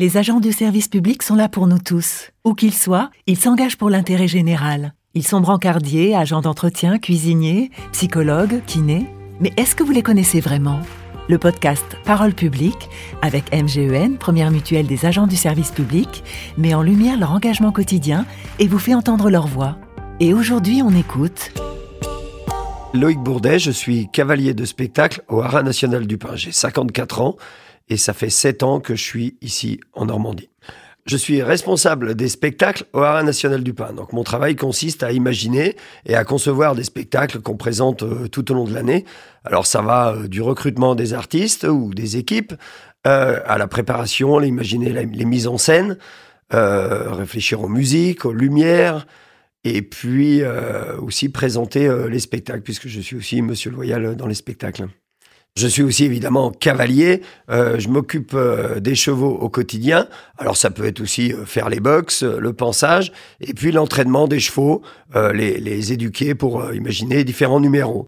Les agents du service public sont là pour nous tous. Où qu'ils soient, ils s'engagent pour l'intérêt général. Ils sont brancardiers, agents d'entretien, cuisiniers, psychologues, kinés. Mais est-ce que vous les connaissez vraiment? Le podcast Parole publique, avec MGEN, première mutuelle des agents du service public, met en lumière leur engagement quotidien et vous fait entendre leur voix. Et aujourd'hui, on écoute. Loïc Bourdet, je suis cavalier de spectacle au Haras National du Pin. J'ai 54 ans et ça fait 7 ans que je suis ici en Normandie. Je suis responsable des spectacles au Haras National du Pin. Donc mon travail consiste à imaginer et à concevoir des spectacles qu'on présente euh, tout au long de l'année. Alors ça va euh, du recrutement des artistes ou des équipes euh, à la préparation, imaginer les mises en scène, réfléchir aux musiques, aux lumières, et puis aussi présenter les spectacles, puisque je suis aussi monsieur loyal dans les spectacles. Je suis aussi évidemment cavalier. Euh, je m'occupe euh, des chevaux au quotidien. Alors ça peut être aussi euh, faire les box, le pansage, et puis l'entraînement des chevaux, les, les, éduquer pour imaginer différents numéros.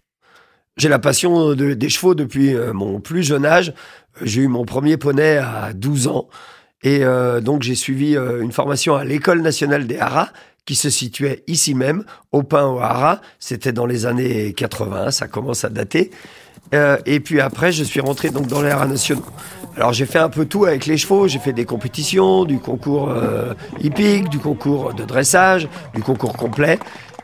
J'ai la passion de, des chevaux depuis mon plus jeune âge. J'ai eu mon premier poney à 12 ans. Et donc j'ai suivi une formation à l'école nationale des haras qui se situait ici même, au Pin au Haras. C'était dans les années 80, ça commence à dater. Euh, et puis après, je suis rentré donc dans les haras nationaux. Alors j'ai fait un peu tout avec les chevaux. J'ai fait des compétitions, du concours euh, hippique, du concours de dressage, du concours complet.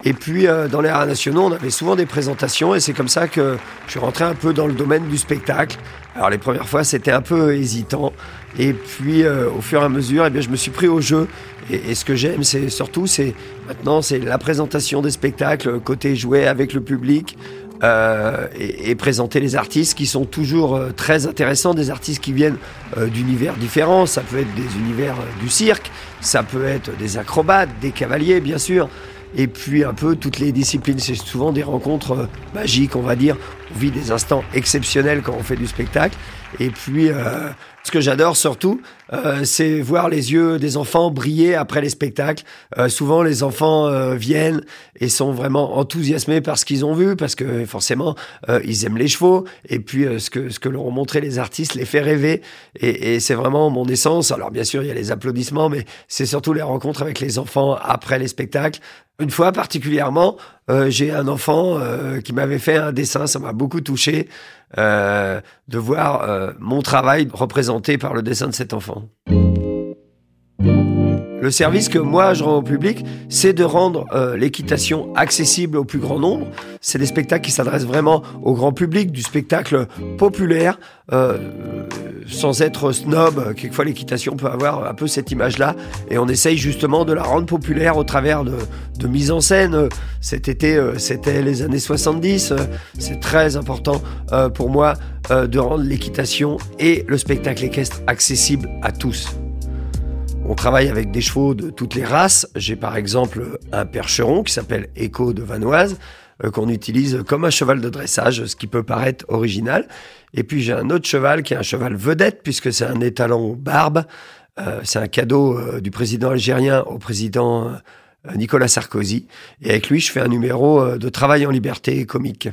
Et puis euh, dans les haras nationaux, on avait souvent des présentations et c'est comme ça que je suis rentré un peu dans le domaine du spectacle. Alors les premières fois, c'était un peu hésitant. Et puis au fur et à mesure, eh bien, je me suis pris au jeu. Et, et ce que j'aime, c'est surtout, c'est maintenant, c'est la présentation des spectacles, côté jouet avec le public, euh, et, présenter les artistes qui sont toujours euh, très intéressants, des artistes qui viennent euh, d'univers différents. Ça peut être des univers du cirque, ça peut être des acrobates, des cavaliers, bien sûr. Et puis un peu toutes les disciplines. C'est souvent des rencontres magiques, on va dire. On vit des instants exceptionnels quand on fait du spectacle. Et puis ce que j'adore surtout, euh, c'est voir les yeux des enfants briller après les spectacles. Euh, souvent, les enfants euh, viennent et sont vraiment enthousiasmés par ce qu'ils ont vu, parce que forcément, ils aiment les chevaux. Et puis, ce que ce que leur ont montré les artistes les fait rêver. Et, et c'est vraiment mon essence. Alors, bien sûr, il y a les applaudissements, mais c'est surtout les rencontres avec les enfants après les spectacles. Une fois particulièrement, j'ai un enfant qui m'avait fait un dessin, ça m'a beaucoup touché de voir mon travail représenté par le dessin de cet enfant. Le service que moi je rends au public, c'est de rendre euh, l'équitation accessible au plus grand nombre. C'est des spectacles qui s'adressent vraiment au grand public, du spectacle populaire, euh, sans être snob. Quelquefois l'équitation peut avoir un peu cette image-là, et on essaye justement de la rendre populaire au travers de, de mise en scène. Cet été, euh, c'était les années 70. C'est très important pour moi de rendre l'équitation et le spectacle équestre accessible à tous. On travaille avec des chevaux de toutes les races. J'ai par exemple un percheron qui s'appelle Echo de Vanoise, euh, qu'on utilise comme un cheval de dressage, ce qui peut paraître original. Et puis j'ai un autre cheval qui est un cheval vedette, puisque c'est un étalon barbe. Euh, c'est un cadeau euh, du président algérien au président Nicolas Sarkozy. Et avec lui, je fais un numéro de travail en liberté comique.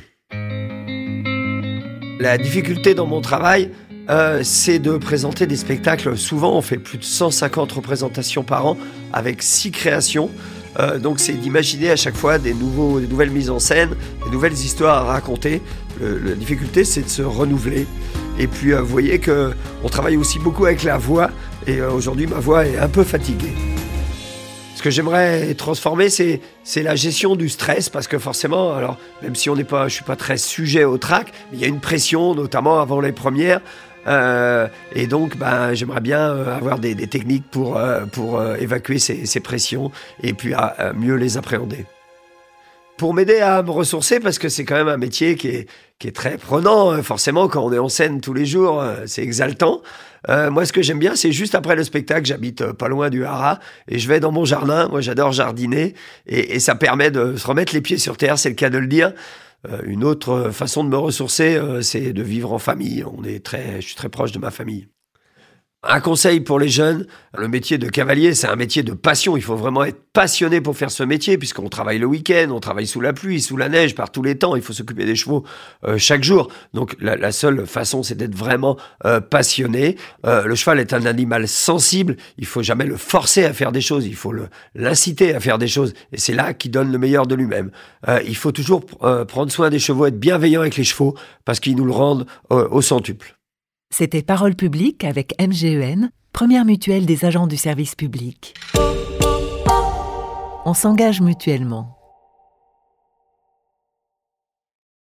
La difficulté dans mon travail, euh, c'est de présenter des spectacles. Souvent, on fait plus de 150 représentations par an avec six créations. Euh, donc, c'est d'imaginer à chaque fois des, nouveaux, des nouvelles mises en scène, des nouvelles histoires à raconter. la difficulté, c'est de se renouveler. Et puis, euh, vous voyez que on travaille aussi beaucoup avec la voix. Et aujourd'hui, ma voix est un peu fatiguée. Ce que j'aimerais transformer, c'est, c'est la gestion du stress, parce que forcément, alors même si on n'est pas, je suis pas très sujet au trac, il y a une pression, notamment avant les premières. Euh, et donc, ben, j'aimerais bien euh, avoir des, techniques pour, euh, évacuer ces, pressions et puis mieux les appréhender. Pour m'aider à me ressourcer, parce que c'est quand même un métier qui est, très prenant, forcément, quand on est en scène tous les jours, c'est exaltant. moi, ce que j'aime bien, c'est juste après le spectacle, j'habite pas loin du Haras, et je vais dans mon jardin. Moi, j'adore jardiner, et, et, ça permet de se remettre les pieds sur terre, c'est le cas de le dire. Euh, une autre façon de me ressourcer, euh, c'est de vivre en famille. On est très, je suis très proche de ma famille. Un conseil pour les jeunes, le métier de cavalier, c'est un métier de passion. Il faut vraiment être passionné pour faire ce métier, puisqu'on travaille le week-end, on travaille sous la pluie, sous la neige, par tous les temps. Il faut s'occuper des chevaux euh, chaque jour. Donc la, seule façon, c'est d'être vraiment euh, passionné. Euh, le cheval est un animal sensible. Il faut jamais le forcer à faire des choses. Il faut l'inciter à faire des choses. Et c'est là qu'il donne le meilleur de lui-même. il faut toujours prendre soin des chevaux, être bienveillant avec les chevaux, parce qu'ils nous le rendent au centuple. C'était Parole publique avec MGEN, première mutuelle des agents du service public. On s'engage mutuellement.